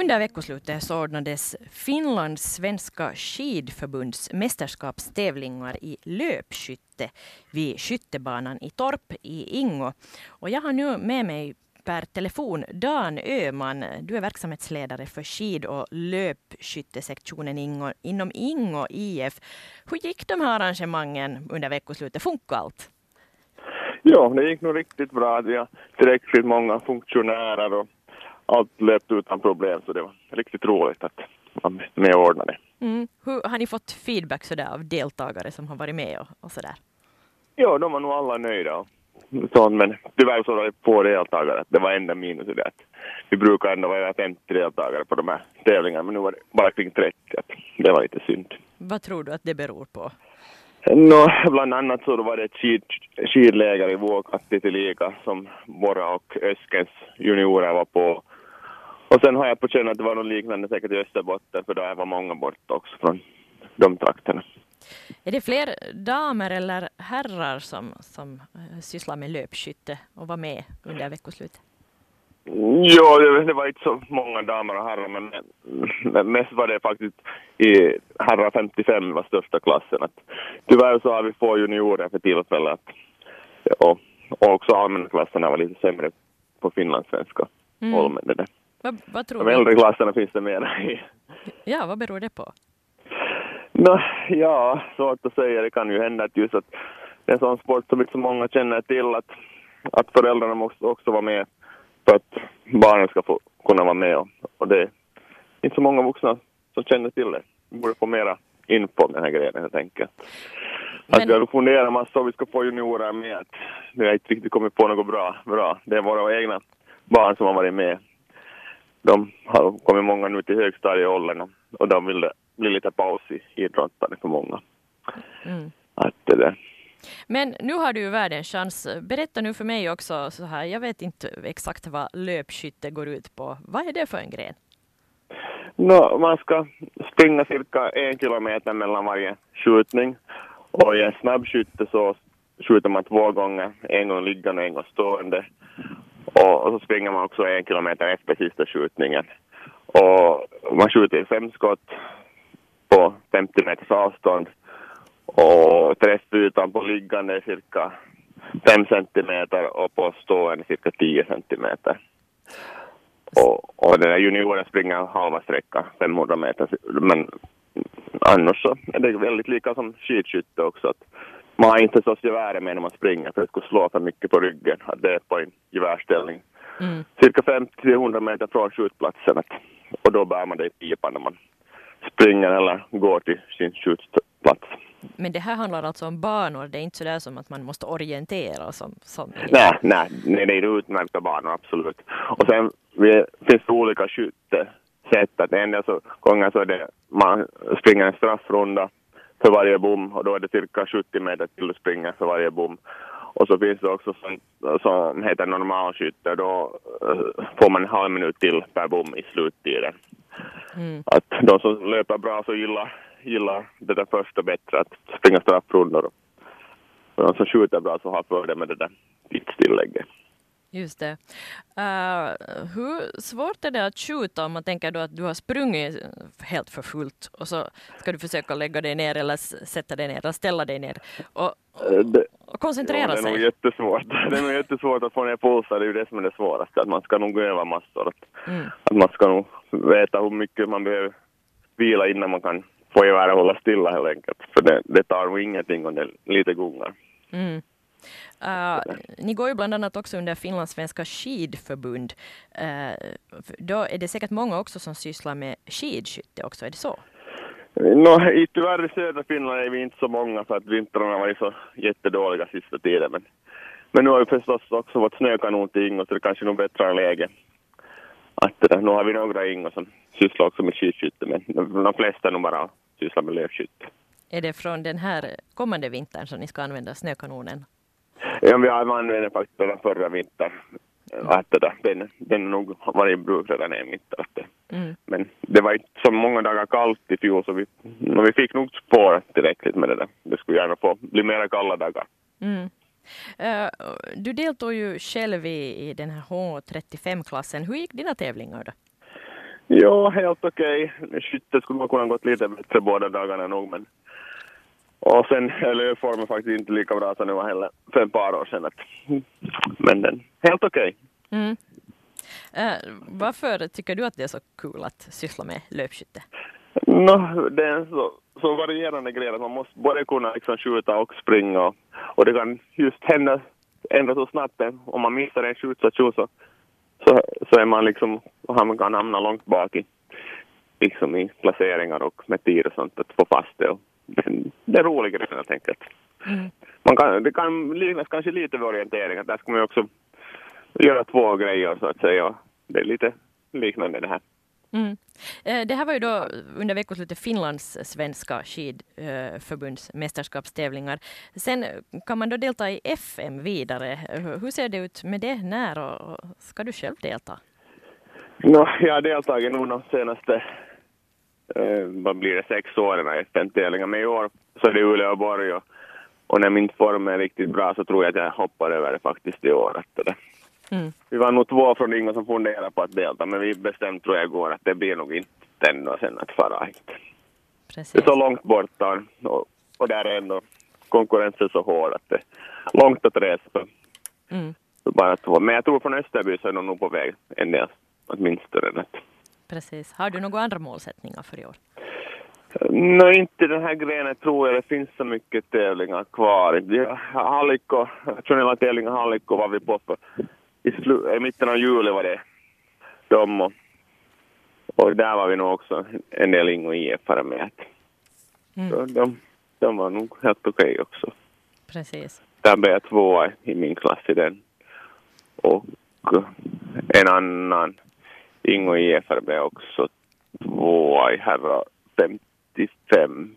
Under veckoslutet så ordnades Finlands svenska skidförbunds mästerskapstävlingar i löpskytte vid skyttebanan i Torp i Ingo. Och jag har nu med mig per telefon Dan Öman. Du är verksamhetsledare för skid och löpskyttesektionen Ingo, inom Ingo IF. Hur gick de här arrangemangen under veckoslutet? Funkade allt? Ja, det gick nog riktigt bra. Vi har tillräckligt många funktionärer och allt löpte utan problem så det var riktigt roligt att vara med och ordna det. Mm. Hur, har ni fått feedback sådär av deltagare som har varit med och, och sådär? Ja, de var nog alla nöjda. Så, men tyvärr så var det få deltagare. Det var enda minus i det att vi brukar ändå vara 50 deltagare på de här tävlingarna men nu var det bara kring 30. Det var lite synd. Vad tror du att det beror på? No, bland annat så var det ett skid, skidläger i Vuokatti tillika som våra och Öskens juniorer var på. Och sen har jag på känn att det var något liknande säkert i Österbotten för där var många borta också från de trakterna. Är det fler damer eller herrar som, som eh, sysslar med löpskytte och var med under veckoslutet? Ja, det, var inte så många damer och herrar, men, men mest var det faktiskt i herrar 55 var största klassen. Att, tyvärr så har vi få juniorer för tillfället. Och, och också allmänna klasserna var lite sämre på finlandssvenska. Mm. Det. Vad, vad tror De äldre klasserna finns det mer i. Ja, vad beror det på? No, ja, svårt att säga. Det kan ju hända att just att det är en sån sport som inte så många känner till att, att föräldrarna måste också vara med för att barnen ska få kunna vara med. Och, och det är inte så många vuxna som känner till det. Vi borde få mera info om den här grejen helt enkelt. Men... Att vi har funderat massa om vi ska få juniorer med. Vi har inte riktigt kommit på något bra. bra. Det är våra egna barn som har varit med. De har kommit många nu till högstadieåldern och de vill bli lite paus i idrottande för många. Mm. Att det där. Men nu har du ju världens chans. Berätta nu för mig också så här. Jag vet inte exakt vad löpskytte går ut på. Vad är det för en gren? No, man ska springa cirka en kilometer mellan varje skjutning. Och i en snabbskytte så skjuter man två gånger, en gång liggande och en gång stående. Och, och så springer man också en kilometer efter sista skjutningen. Och man skjuter fem skott på 50 meters avstånd och träffytan på liggande är cirka 5 centimeter och på stående cirka 10 centimeter. Och, och den där junioren springer halva sträckan, 500 meter, men annars så är det väldigt lika som skidskytte också. Att man har inte så geväret med när man springer för att det skulle slå för mycket på ryggen, att det är på en gevärställning. Mm. Cirka 50-100 meter från skjutplatsen och då bär man det i pipan när man springer eller går till sin skjutplats. Men det här handlar alltså om banor, det är inte sådär som att man måste orientera som... som nej, nej, nej, det är utmärkta banor absolut. Och sen vi, finns det olika skyttesätt. Att en så, gånger så är det, man springer en straffrunda för varje bom och då är det cirka 70 meter till du springer för varje bom. Och så finns det också som, som heter normalskytte, då uh, får man en halv minut till per bom i sluttiden. Mm. Att de som löper bra så gillar, gillar det där första bättre, att springa straffrundor. Och de som skjuter bra så har fördel med det där tidstillägget. Just det. Uh, hur svårt är det att skjuta om man tänker då att du har sprungit helt för fullt och så ska du försöka lägga dig ner eller sätta dig ner eller ställa dig ner och, eh, och koncentrera ja? Det är nog jättesvårt. Det är nog jättesvårt att få ner pulsen, det är ju det som är det svåraste. Att man ska nog öva massor. Att, mm. att man ska nog veta hur mycket man behöver vila innan man kan få geväret att hålla stilla helt enkelt. För det, det tar nog ingenting om det lite gungar. Mm. Uh, ni går ju bland annat också under Finlandssvenska skidförbund. Uh, då är det säkert många också som sysslar med skidskytte också, är det så? No, i, tyvärr i södra Finland är vi inte så många för att vintrarna har varit så jättedåliga sista tiden. Men, men nu har vi förstås också fått snökanon till Ingo så det kanske nog bättre läge. Att, uh, nu har vi några Ingo som sysslar också med skidskytte men de flesta nog bara sysslar med löpskytte. Är det från den här kommande vintern som ni ska använda snökanonen? Ja, vi har använt den faktiskt den förra vintern. Att det, den, den har nog varit i bruk redan en vinter. Mm. Men det var inte så många dagar kallt i fjol så vi, vi fick nog spår tillräckligt med det där. Det skulle gärna få bli mera kalla dagar. Mm. Uh, du deltog ju själv i, i den här H35-klassen. Hur gick dina tävlingar då? Ja, helt okej. Okay. Skytte skulle man kunna gått lite bättre båda dagarna nog, men... Och sen är lövformen faktiskt inte lika bra som det var heller för ett par år sedan. Men den, helt okej. Okay. Mm. Uh, varför tycker du att det är så kul att syssla med löpskytte? No, det är så, så varierande grej att man måste både kunna liksom skjuta och springa och, och det kan just hända ändå så snabbt om man missar en skjutstation så, så, så är man liksom, han kan hamna långt bak i, liksom i placeringar och med tid och sånt att få fast det. Och det, är roligare helt enkelt. Mm. Man kan, det kan liknas kanske lite vid orientering, att där ska man ju också göra två grejer så att säga. Det är lite liknande det här. Mm. Eh, det här var ju då under veckoslutet Finlands svenska skidförbunds mästerskapstävlingar. Sen kan man då delta i FM vidare. Hur ser det ut med det? När och ska du själv delta? No, jag har deltagit nog de senaste eh, vad blir det, sex åren i FN-tävlingar. Men i år så är det Uleåborg och, och när min form är riktigt bra så tror jag att jag hoppar över det faktiskt i år. Mm. Vi var nog två från Ingo som funderade på att delta, men vi bestämde tror jag igår att det blir nog inte ännu sen att fara hit. Precis. Det är så långt borta och, och där är ändå konkurrensen så hård att det är långt att resa. Mm. bara två. Men jag tror från Österby så är de nog på väg en del, åtminstone. Precis. Har du några andra målsättningar för i år? Nej, inte den här grenen tror jag. Det finns så mycket tävlingar kvar. Hallikko, nationella tävlingar Hallikko var vi på för i, slu, i mitten av juli var det de och, och där var vi nog också en del Ingo IF-are med. Mm. Så de, de var nog helt okej okay också. Precis. Där blev jag tvåa i min klass i den. Och en annan Ingo IFR blev också tvåa i herrar 55.